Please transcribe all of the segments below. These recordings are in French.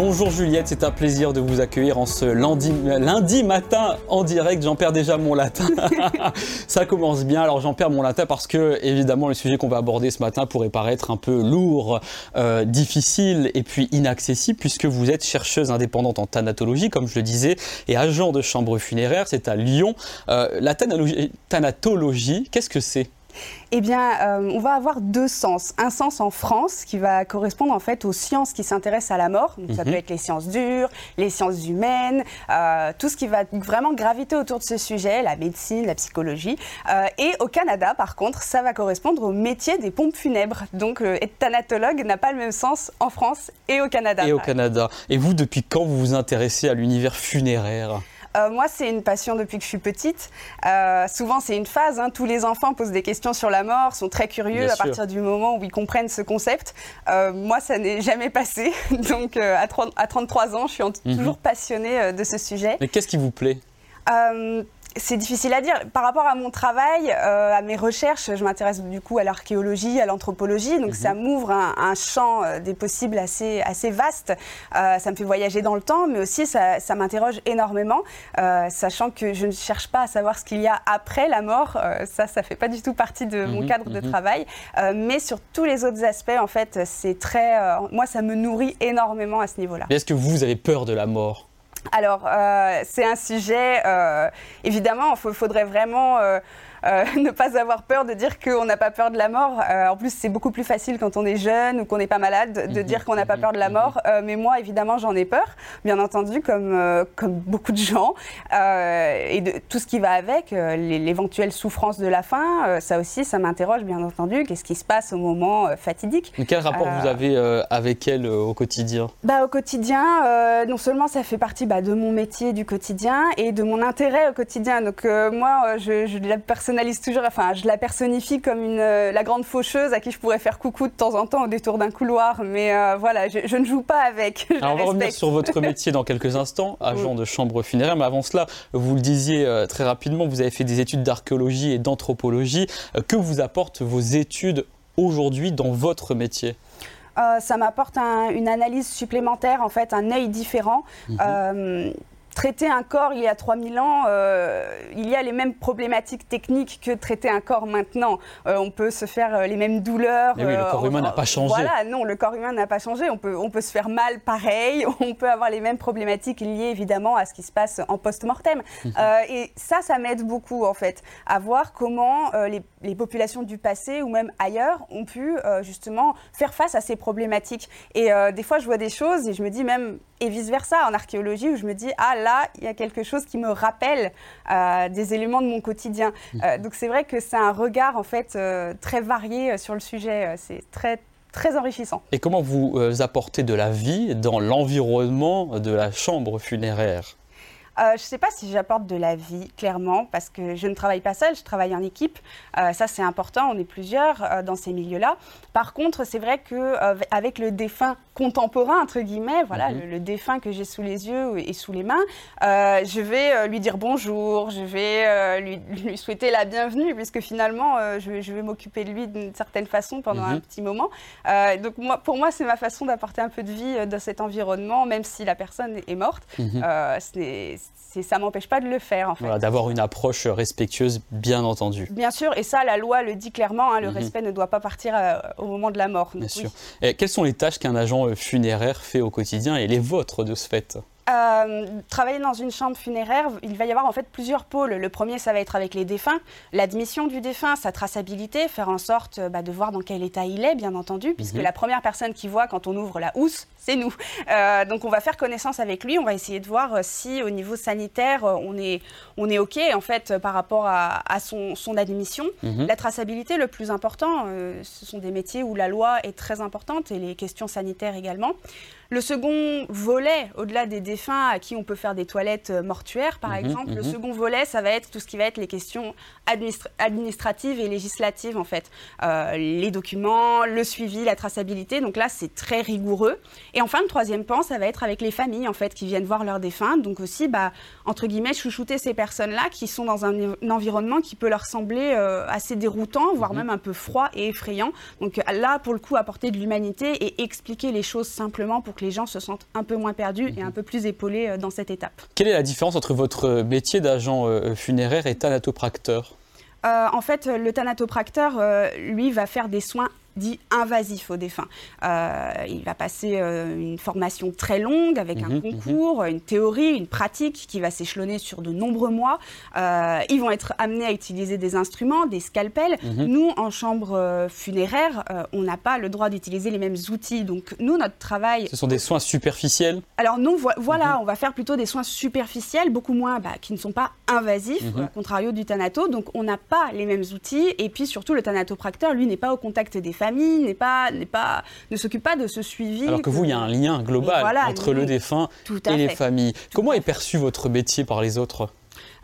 Bonjour Juliette, c'est un plaisir de vous accueillir en ce lundi, matin en direct. J'en perds déjà mon latin. Ça commence bien. Alors j'en perds mon latin parce que évidemment le sujet qu'on va aborder ce matin pourrait paraître un peu lourd, euh, difficile et puis inaccessible puisque vous êtes chercheuse indépendante en thanatologie, comme je le disais, et agent de chambre funéraire. C'est à Lyon. Euh, la thanatologie, qu'est-ce que c'est? Eh bien, euh, on va avoir deux sens. Un sens en France qui va correspondre en fait aux sciences qui s'intéressent à la mort. Ça peut mhm. être les sciences dures, les sciences humaines, euh, tout ce qui va vraiment graviter autour de ce sujet, la médecine, la psychologie. Euh, et au Canada, par contre, ça va correspondre au métier des pompes funèbres. Donc, être thanatologue n'a pas le même sens en France et au Canada. Et au Canada. Et vous, depuis quand vous vous intéressez à l'univers funéraire? Euh, moi, c'est une passion depuis que je suis petite. Euh, souvent, c'est une phase. Hein. Tous les enfants posent des questions sur la mort, sont très curieux à partir du moment où ils comprennent ce concept. Euh, moi, ça n'est jamais passé. Donc, à, 33 ans, je suis mhm. toujours passionnée de ce sujet. Mais qu'est-ce qui vous plaît? C'est difficile à dire. Par rapport à mon travail, euh, à mes recherches, je m'intéresse du coup à l'archéologie, à l'anthropologie, donc ça mhm. m'ouvre un, champ euh, des possibles assez, assez vaste. Euh, ça me fait voyager dans le temps, mais aussi ça, m'interroge énormément, sachant que je ne cherche pas à savoir ce qu'il y a après la mort. ça, ça fait pas du tout partie de mon mhm, cadre de mhm. travail. mais sur tous les autres aspects, en fait, c'est très. moi, ça me nourrit énormément à ce niveau-là. Est-ce que vous avez peur de la mort? Alors, euh, c'est un sujet, euh, évidemment, il faudrait vraiment euh, ne pas avoir peur de dire qu'on n'a pas peur de la mort. Euh, en plus, c'est beaucoup plus facile quand on est jeune ou qu'on n'est pas malade de mhm. dire qu'on n'a pas peur de la mhm. mort. Euh, mais moi, évidemment, j'en ai peur, bien entendu, comme, comme beaucoup de gens. et de tout ce qui va avec, l'éventuelle souffrance de la fin, ça aussi, ça m'interroge, bien entendu. Qu'est-ce qui se passe au moment fatidique? Mais Quel rapport vous avez avec elle au quotidien? Bah, Au quotidien, non seulement ça fait partie bah, de mon métier du quotidien et de mon intérêt au quotidien. Donc moi, je, je la personne personnalise toujours, enfin, je la personnifie comme une, euh, la grande faucheuse à qui je pourrais faire coucou de temps en temps au détour d'un couloir. Mais euh, voilà, je, ne joue pas avec. Alors, on va revenir sur votre métier dans quelques instants, agent de chambre funéraire. Mais avant cela, vous le disiez euh, très rapidement, vous avez fait des études d'archéologie et d'anthropologie. que vous apportent vos études aujourd'hui dans votre métier? Ça m'apporte une analyse supplémentaire, en fait, un œil différent. Mhm traiter un corps il y a 3000 ans, euh, il y a les mêmes problématiques techniques que traiter un corps maintenant. Euh, on peut se faire euh, les mêmes douleurs. Mais oui, le corps humain n'a pas changé. Voilà, non, le corps humain n'a pas changé. On peut, on peut se faire mal pareil. On peut avoir les mêmes problématiques liées évidemment à ce qui se passe en post-mortem. Mhm. et ça, ça m'aide beaucoup en fait à voir comment les, les, populations du passé ou même ailleurs ont pu justement faire face à ces problématiques. Et des fois, je vois des choses et je me dis même et vice-versa en archéologie où je me dis, ah là, il y a quelque chose qui me rappelle euh, des éléments de mon quotidien. Euh, donc c'est vrai que c'est un regard en fait euh, très varié sur le sujet. C'est très très enrichissant. Et comment vous apportez de la vie dans l'environnement de la chambre funéraire? Euh, je ne sais pas si j'apporte de la vie, clairement, parce que je ne travaille pas seule, je travaille en équipe. Euh, ça, c'est important, on est plusieurs euh, dans ces milieux-là. Par contre, c'est vrai qu'avec le défunt contemporain, entre guillemets, voilà, mhm. le, défunt que j'ai sous les yeux et sous les mains, je vais lui dire bonjour, je vais lui, souhaiter la bienvenue, puisque finalement, je, vais m'occuper de lui d'une certaine façon pendant un mhm. petit moment. donc, moi, pour moi, c'est ma façon d'apporter un peu de vie dans cet environnement, même si la personne est morte. Mhm. Ça m'empêche pas de le faire en fait. D'avoir une approche respectueuse, bien entendu. Bien sûr, et ça, la loi le dit clairement, hein, le mhm. respect ne doit pas partir euh, au moment de la mort. bien sûr. Et quelles sont les tâches qu'un agent funéraire fait au quotidien et les vôtres de ce fait? Euh, travailler dans une chambre funéraire, il va y avoir en fait plusieurs pôles. Le premier, ça va être avec les défunts, l'admission du défunt, sa traçabilité, faire en sorte bah, de voir dans quel état il est, bien entendu, puisque mhm. la première personne qui voit quand on ouvre la housse, c'est nous. Euh, donc on va faire connaissance avec lui, on va essayer de voir euh, si au niveau sanitaire, on est, on est OK en fait par rapport à, son, son, admission. Mhm. La traçabilité, le plus important, ce sont des métiers où la loi est très importante et les questions sanitaires également. Le second volet, au-delà des défunts à qui on peut faire des toilettes euh, mortuaires, par mhm, exemple, le mhm. second volet, ça va être tout ce qui va être les questions administratives et législatives, en fait. Euh, les documents, le suivi, la traçabilité. Donc là, c'est très rigoureux. Et enfin, le troisième pan, ça va être avec les familles, en fait, qui viennent voir leurs défunts. Donc aussi, bah, entre guillemets, chouchouter ces personnes-là qui sont dans un, environnement qui peut leur sembler euh, assez déroutant, voire mhm. même un peu froid et effrayant. Donc là, pour le coup, apporter de l'humanité et expliquer les choses simplement pour que les gens se sentent un peu moins perdus et un peu plus épaulés euh, dans cette étape. Quelle est la différence entre votre métier d'agent euh, funéraire et thanatopracteur? En fait, le thanatopracteur, lui, va faire des soins dit invasif au défunt. Euh, il va passer euh, une formation très longue avec un mhm, concours, mhm. une théorie, une pratique qui va s'échelonner sur de nombreux mois. Euh, ils vont être amenés à utiliser des instruments, des scalpels. Mhm. Nous, en chambre funéraire, on n'a pas le droit d'utiliser les mêmes outils. Donc nous, notre travail... Ce sont des soins superficiels Alors non, voilà, on va faire plutôt des soins superficiels, beaucoup moins, bah, qui ne sont pas invasifs, à contrario du thanato. Donc on n'a pas les mêmes outils. Et puis surtout, le thanatopracteur, lui, n'est pas au contact des femmes n'est pas, n'est pas, ne s'occupe pas de ce suivi. Alors que, vous, il y a un lien global entre le défunt et les familles. Comment est perçu votre métier par les autres?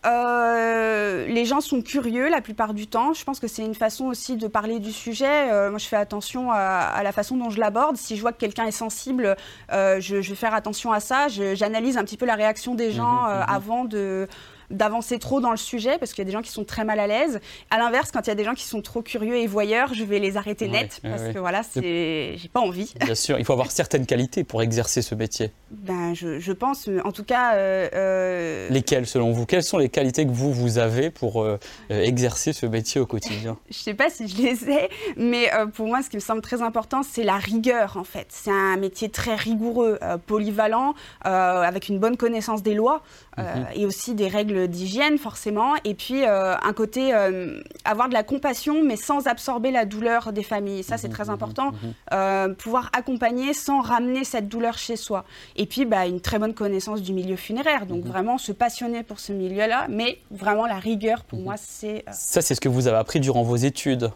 Euh, les gens sont curieux la plupart du temps. Je pense que c'est une façon aussi de parler du sujet. Euh, moi, je fais attention à, la façon dont je l'aborde. Si je vois que quelqu'un est sensible, euh, je, vais faire attention à ça. J'analyse un petit peu la réaction des gens mmh mmh avant de d'avancer trop dans le sujet parce qu'il y a des gens qui sont très mal à l'aise. À l'inverse, quand il y a des gens qui sont trop curieux et voyeurs, je vais les arrêter net parce que voilà, c'est, j'ai pas envie. Bien sûr, il faut avoir certaines qualités pour exercer ce métier. Ben, je, pense, en tout cas. Euh, euh, Lesquelles, selon vous? Quelles sont les qualités que vous vous avez pour euh, exercer ce métier au quotidien? Je sais pas si je les ai, mais pour moi, ce qui me semble très important, c'est la rigueur en fait. C'est un métier très rigoureux, polyvalent, avec une bonne connaissance des lois mhm. et aussi des règles d'hygiène forcément, et puis euh, un côté euh, avoir de la compassion mais sans absorber la douleur des familles. Ça c'est très important, euh, pouvoir accompagner sans ramener cette douleur chez soi. Et puis bah, une très bonne connaissance du milieu funéraire, donc vraiment se passionner pour ce milieu-là, mais vraiment la rigueur pour moi c'est... Ça c'est ce que vous avez appris durant vos études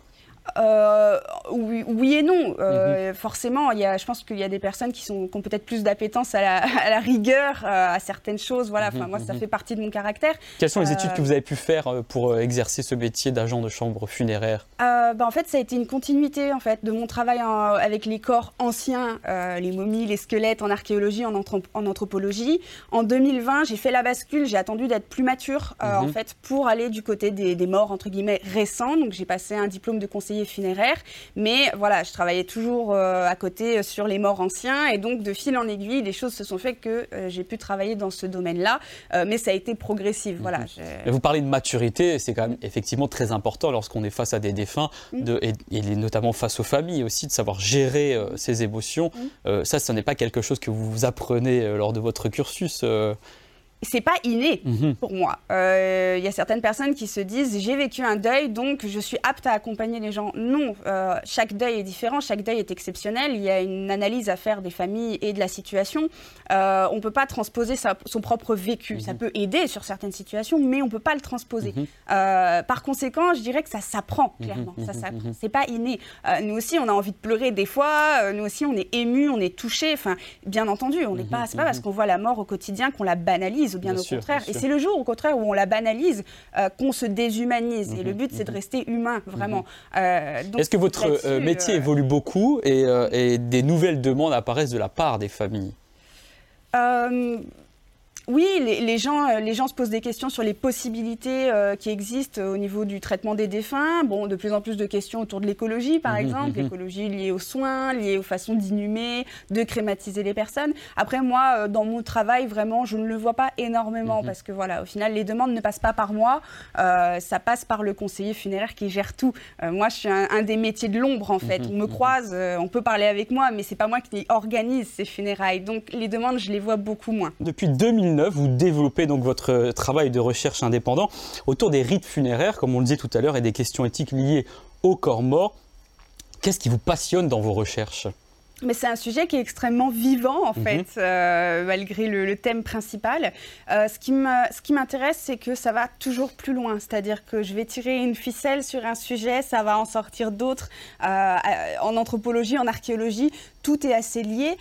euh, oui, et non. Euh, mhm. Forcément, il y a, je pense qu'il y a des personnes qui, sont, ont peut-être plus d'appétence à la, rigueur, euh, à certaines choses. Voilà, enfin, mhm, moi, ça mhm. fait partie de mon caractère. Quelles sont les études que vous avez pu faire pour exercer ce métier d'agent de chambre funéraire? Bah, En fait, ça a été une continuité en fait, de mon travail avec les corps anciens, les momies, les squelettes en archéologie, en, en anthropologie. En 2020, j'ai fait la bascule, j'ai attendu d'être plus mature en fait, pour aller du côté des, des morts, entre guillemets, récents. Donc, j'ai passé un diplôme de conseiller funéraire. Mais voilà, je travaillais toujours euh, à côté sur les morts anciens. Et donc, de fil en aiguille, les choses se sont faites que euh, j'ai pu travailler dans ce domaine-là. Euh, mais ça a été progressif. Voilà, mhm. vous parlez de maturité. C'est quand même effectivement très important lorsqu'on est face à des défunts, de, et, notamment face aux familles aussi, de savoir gérer ses émotions. Ça, ce n'est pas quelque chose que vous apprenez lors de votre cursus c'est pas inné mhm. pour moi. Il euh, y a certaines personnes qui se disent j'ai vécu un deuil donc je suis apte à accompagner les gens. Non, euh, chaque deuil est différent, chaque deuil est exceptionnel. Il y a une analyse à faire des familles et de la situation. Euh, on ne peut pas transposer son propre vécu. Ça mhm. peut aider sur certaines situations, mais on ne peut pas le transposer. Mhm. par conséquent, je dirais que ça s'apprend clairement. Ça s'apprend. C'est pas inné. nous aussi, on a envie de pleurer des fois. nous aussi, on est ému, on est touché. Enfin, bien entendu, on n'est pas. C'est pas parce qu'on voit la mort au quotidien qu'on la banalise ou bien, au contraire. Et c'est le jour, au contraire, où on la banalise, euh, qu'on se déshumanise. et le mhm, but, c'est de mhm. rester humain, vraiment. Mhm. Euh, Est-ce que votre euh, métier évolue beaucoup et, et, des nouvelles demandes apparaissent de la part des familles? Oui, les, gens, euh, les gens se posent des questions sur les possibilités euh, qui existent au niveau du traitement des défunts. Bon, de plus en plus de questions autour de l'écologie, par mhm, exemple, mhm. l'écologie liée aux soins, liée aux façons d'inhumer, de crématiser les personnes. Après, moi, euh, dans mon travail, vraiment, je ne le vois pas énormément mhm. parce que voilà, au final, les demandes ne passent pas par moi, ça passe par le conseiller funéraire qui gère tout. moi, je suis un, des métiers de l'ombre, en fait. On me croise, on peut parler avec moi, mais c'est pas moi qui organise ces funérailles. Donc, les demandes, je les vois beaucoup moins. Depuis 2009 vous développez donc votre travail de recherche indépendant autour des rites funéraires, comme on le disait tout à l'heure, et des questions éthiques liées au corps mort. Qu'est-ce qui vous passionne dans vos recherches? Mais c'est un sujet qui est extrêmement vivant, en mhm. fait, euh, malgré le, thème principal. Euh, ce qui m'intéresse, c'est que ça va toujours plus loin. C'est-à-dire que je vais tirer une ficelle sur un sujet, ça va en sortir d'autres. Euh, en anthropologie, en archéologie, tout est assez lié.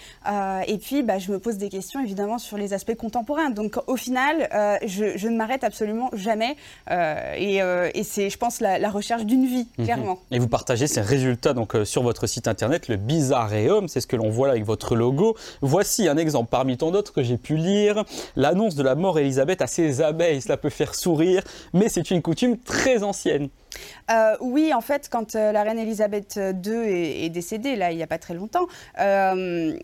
et puis, bah, je me pose des questions évidemment sur les aspects contemporains. Donc, au final, je, ne m'arrête absolument jamais. et, c'est, je pense, la, recherche d'une vie, mhm. clairement. Et vous partagez ces résultats donc sur votre site internet, le Bizarreum, c'est ce que l'on voit là avec votre logo. Voici un exemple parmi tant d'autres que j'ai pu lire. L'annonce de la mort d'Elisabeth à ses abeilles, cela peut faire sourire, mais c'est une coutume très ancienne. Euh, oui, en fait, quand euh, la reine Elisabeth II est, décédée, là, il n'y a pas très longtemps, euh,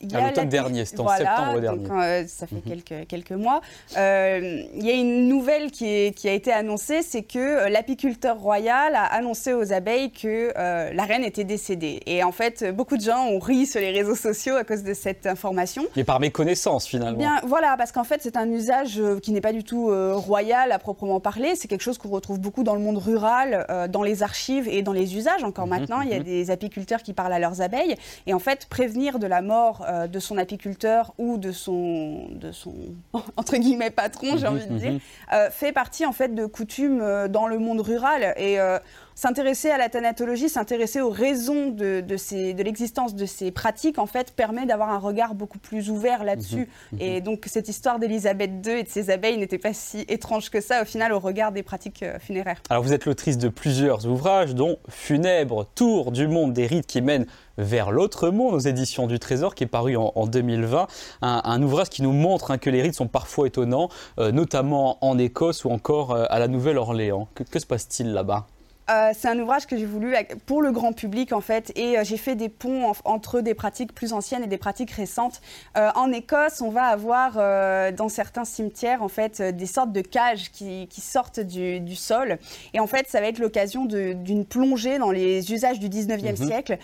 il y a l'automne dernier, c'est en septembre dernier. Donc, ça fait mhm. quelques, quelques mois. il y a une nouvelle qui, est, qui a été annoncée, c'est que l'apiculteur royal a annoncé aux abeilles que la reine était décédée. Et en fait, beaucoup de gens ont ri sur les réseaux sociaux à cause de cette information. Mais par méconnaissance, finalement. Bien, voilà, parce qu'en fait, c'est un usage qui n'est pas du tout royal à proprement parler. C'est quelque chose qu'on retrouve beaucoup dans le monde rural euh, dans les archives et dans les usages. Encore mhm, maintenant, il y a mhm. des apiculteurs qui parlent à leurs abeilles. Et en fait, prévenir de la mort euh, de son apiculteur ou de son, de son entre guillemets, patron, j'ai mhm, envie de dire, euh, fait partie en fait de coutumes dans le monde rural. Et s'intéresser à la thanatologie, s'intéresser aux raisons de, de, l'existence de ces pratiques, en fait, permet d'avoir un regard beaucoup plus ouvert là-dessus. Mhm, mhm. Et donc, cette histoire d'Élisabeth II et de ses abeilles n'était pas si étrange que ça, au final, au regard des pratiques euh, funéraires. Alors, vous êtes l'autrice de plusieurs ouvrages, dont Funèbre, Tour du monde des rites qui mènent vers l'autre monde aux éditions du Trésor qui est paru en, 2020. Un, ouvrage qui nous montre hein, que les rites sont parfois étonnants, euh, notamment en Écosse ou encore euh, à la Nouvelle-Orléans. que se passe-t-il là-bas? Euh, c'est un ouvrage que j'ai voulu pour le grand public en fait et euh, j'ai fait des ponts entre des pratiques plus anciennes et des pratiques récentes. Euh, en Écosse, on va avoir dans certains cimetières en fait des sortes de cages qui, sortent du, sol et en fait ça va être l'occasion d'une plongée dans les usages du 19e mhm. siècle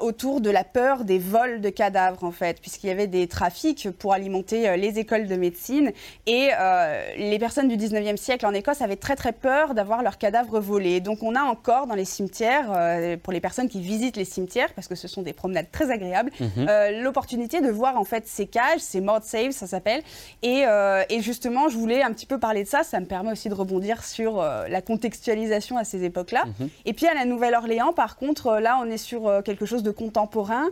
autour de la peur des vols de cadavres en fait puisqu'il y avait des trafics pour alimenter les écoles de médecine et les personnes du 19e siècle en Écosse avaient très très peur d'avoir leurs cadavres volés. Donc on a encore dans les cimetières, euh, pour les personnes qui visitent les cimetières, parce que ce sont des promenades très agréables, mhm. euh, l'opportunité de voir en fait ces cages, ces mort saves, ça s'appelle. Et, euh, et, justement, je voulais un petit peu parler de ça. Ça me permet aussi de rebondir sur la contextualisation à ces époques-là. Mhm. Et puis à la Nouvelle-Orléans, par contre, là, on est sur quelque chose de contemporain,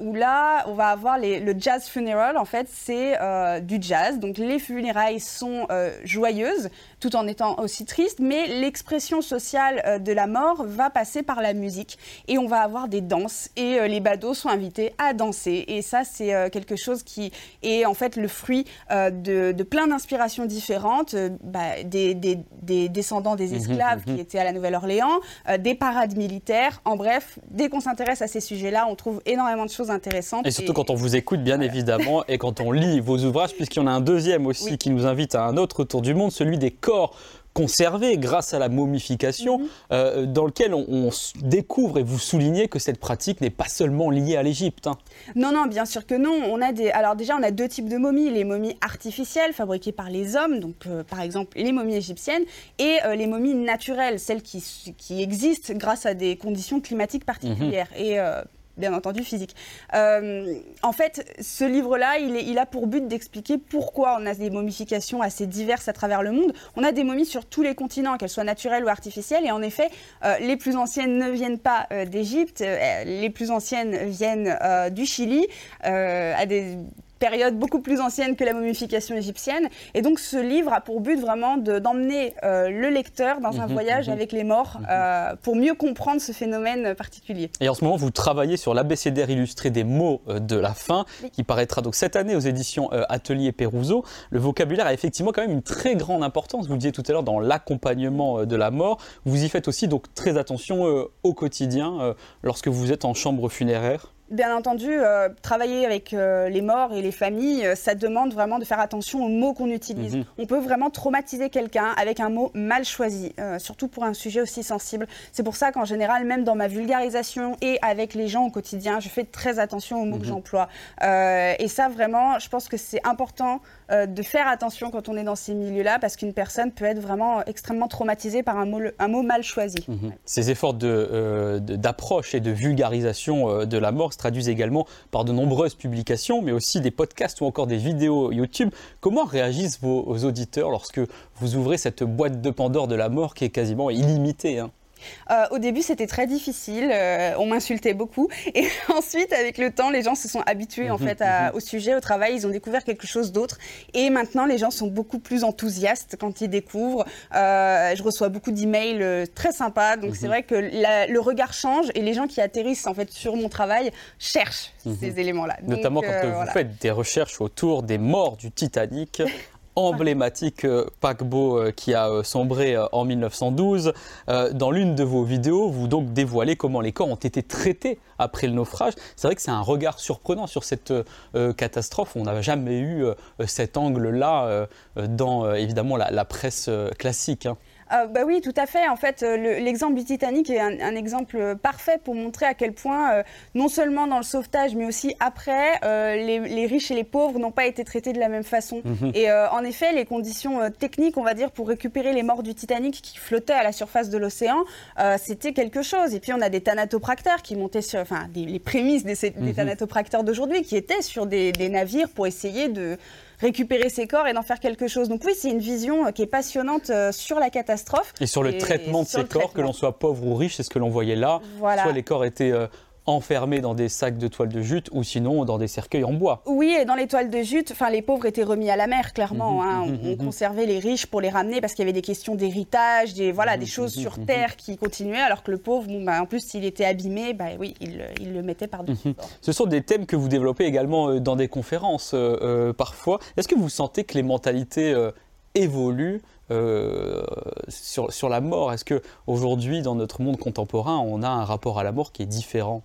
où là, on va avoir les, le jazz funeral. En fait, c'est du jazz. Donc les funérailles sont joyeuses, tout en étant aussi tristes, mais l'expression sociale de la mort va passer par la musique et on va avoir des danses et euh, les badauds sont invités à danser et ça c'est euh, quelque chose qui est en fait le fruit euh, de, plein d'inspirations différentes, bah, des, descendants des mhm, esclaves qui mhm. étaient à la Nouvelle-Orléans, des parades militaires, en bref, dès qu'on s'intéresse à ces sujets-là, on trouve énormément de choses intéressantes. Et surtout quand on vous écoute bien évidemment et quand on lit vos ouvrages puisqu'il y en a un deuxième aussi qui nous invite à un autre tour du monde, celui des corps conservé grâce à la momification, mhm. euh, dans lequel on, découvre et vous soulignez que cette pratique n'est pas seulement liée à l'Égypte. Hein. Non, non, bien sûr que non. On a des, alors déjà, on a deux types de momies les momies artificielles fabriquées par les hommes, donc euh, par exemple les momies égyptiennes, et euh, les momies naturelles, celles qui, qui, existent grâce à des conditions climatiques particulières. Mhm. Et bien entendu physique. Euh, en fait, ce livre-là, il, a pour but d'expliquer pourquoi on a des momifications assez diverses à travers le monde. On a des momies sur tous les continents, qu'elles soient naturelles ou artificielles, et en effet, euh, les plus anciennes ne viennent pas euh, d'Égypte, les plus anciennes viennent du Chili, à des période beaucoup plus ancienne que la momification égyptienne. Et donc ce livre a pour but vraiment d'emmener euh, le lecteur dans un mhm, voyage mhm. avec les morts mhm. euh, pour mieux comprendre ce phénomène particulier. Et en ce moment, vous travaillez sur l'abécédaire illustré des mots euh, de la fin, qui paraîtra donc cette année aux éditions Atelier Peruso. Le vocabulaire a effectivement quand même une très grande importance, vous le disiez tout à l'heure, dans l'accompagnement de la mort. Vous y faites aussi donc très attention au quotidien lorsque vous êtes en chambre funéraire Bien entendu, euh, travailler avec euh, les morts et les familles, euh, ça demande vraiment de faire attention aux mots qu'on utilise. Mhm. On peut vraiment traumatiser quelqu'un avec un mot mal choisi, surtout pour un sujet aussi sensible. C'est pour ça qu'en général, même dans ma vulgarisation et avec les gens au quotidien, je fais très attention aux mots que mhm. j'emploie. et ça, vraiment, je pense que c'est important de faire attention quand on est dans ces milieux-là, parce qu'une personne peut être vraiment extrêmement traumatisée par un mot, mal choisi. Mhm. Ces efforts d'approche de, et de vulgarisation de la mort, se traduisent également par de nombreuses publications, mais aussi des podcasts ou encore des vidéos YouTube. Comment réagissent vos auditeurs lorsque vous ouvrez cette boîte de Pandore de la mort qui est quasiment illimitée hein? Euh, au début, c'était très difficile. Euh, on m'insultait beaucoup. Et ensuite, avec le temps, les gens se sont habitués en mhm, fait mhm. au sujet, au travail. Ils ont découvert quelque chose d'autre. Et maintenant, les gens sont beaucoup plus enthousiastes quand ils découvrent. Euh, je reçois beaucoup d'emails très sympas. Donc, c'est mhm. vrai que le regard change et les gens qui atterrissent en fait sur mon travail cherchent ces éléments-là. Notamment quand vous faites des recherches autour des morts du Titanic. emblématique euh, paquebot euh, qui a euh, sombré en 1912. Dans l'une de vos vidéos, vous donc dévoilez comment les corps ont été traités après le naufrage. C'est vrai que c'est un regard surprenant sur cette catastrophe. On n'a jamais eu cet angle-là dans évidemment la, presse classique. Hein. Euh, bah oui, tout à fait. En fait, euh, l'exemple du Titanic est un, exemple parfait pour montrer à quel point, euh, non seulement dans le sauvetage, mais aussi après, les, riches et les pauvres n'ont pas été traités de la même façon. Mhm. Et en effet, les conditions techniques, on va dire, pour récupérer les morts du Titanic qui flottaient à la surface de l'océan, c'était quelque chose. Et puis, on a des thanatopracteurs qui montaient sur, enfin, les prémices des, des mhm. thanatopracteurs d'aujourd'hui qui étaient sur des navires pour essayer de récupérer ces corps et d'en faire quelque chose. Donc oui, c'est une vision euh, qui est passionnante euh, sur la catastrophe. Et sur le traitement de ces corps, que l'on soit pauvre ou riche, c'est ce que l'on voyait là. Soit les corps étaient euh, enfermés dans des sacs de toile de jute ou sinon dans des cercueils en bois. Oui, et dans les toiles de jute, enfin les pauvres étaient remis à la mer, clairement. Mhm, hein. mhm, on, mhm. conservait les riches pour les ramener parce qu'il y avait des questions d'héritage, des voilà, des choses sur terre qui continuaient, alors que le pauvre, bon, bah, en plus s'il était abîmé, bah, oui, il, il le mettait par-dessus. Ce sont des thèmes que vous développez également euh, dans des conférences euh, euh, parfois. Est-ce que vous sentez que les mentalités évoluent sur, sur la mort? Est-ce que aujourd'hui, dans notre monde contemporain, on a un rapport à la mort qui est différent?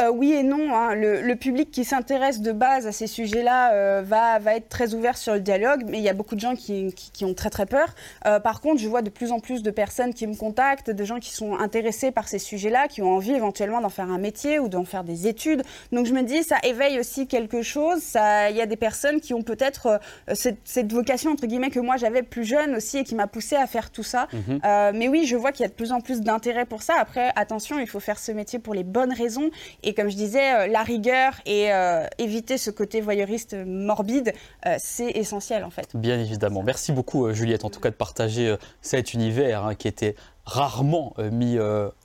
Euh, oui et non. Hein. Le, public qui s'intéresse de base à ces sujets-là euh, va, va être très ouvert sur le dialogue, mais il y a beaucoup de gens qui, qui, ont très très peur. Euh, par contre, je vois de plus en plus de personnes qui me contactent, de gens qui sont intéressés par ces sujets-là, qui ont envie éventuellement d'en faire un métier ou d'en faire des études. Donc je me dis, ça éveille aussi quelque chose. Il y a des personnes qui ont peut-être cette, cette, vocation, entre guillemets, que moi j'avais plus jeune aussi et qui m'a poussé à faire tout ça. Mhm. mais oui, je vois qu'il y a de plus en plus d'intérêt pour ça. Après, attention, il faut faire ce métier pour les bonnes raisons et comme je disais, euh, la rigueur et euh, éviter ce côté voyeuriste morbide, euh, c'est essentiel en fait. Bien évidemment. Merci beaucoup Juliette en tout cas de partager cet univers hein, qui était rarement mis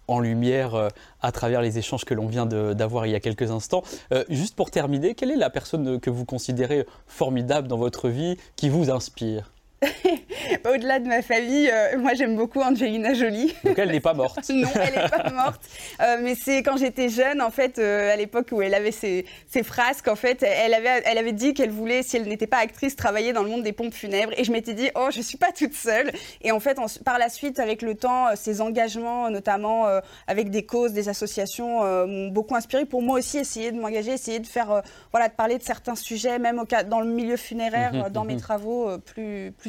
en lumière à travers les échanges que l'on vient d'avoir il y a quelques instants. juste pour terminer, quelle est la personne que vous considérez formidable dans votre vie, qui vous inspire? Au-delà de ma famille, euh, moi j'aime beaucoup Angelina Jolie. Donc elle n'est pas morte. non, elle n'est pas morte. Euh, mais c'est quand j'étais jeune, en fait, euh, à l'époque où elle avait ses, frasques, en fait, elle avait, elle avait dit qu'elle voulait, si elle n'était pas actrice, travailler dans le monde des pompes funèbres. Et je m'étais dit, oh, je suis pas toute seule. Et en fait, par la suite, avec le temps, ses engagements, notamment avec des causes, des associations, m'ont beaucoup inspiré pour moi aussi essayer de m'engager, essayer de faire, voilà, de parler de certains sujets, même au cas, dans le milieu funéraire, mhm, dans mes mhm. travaux plus, plus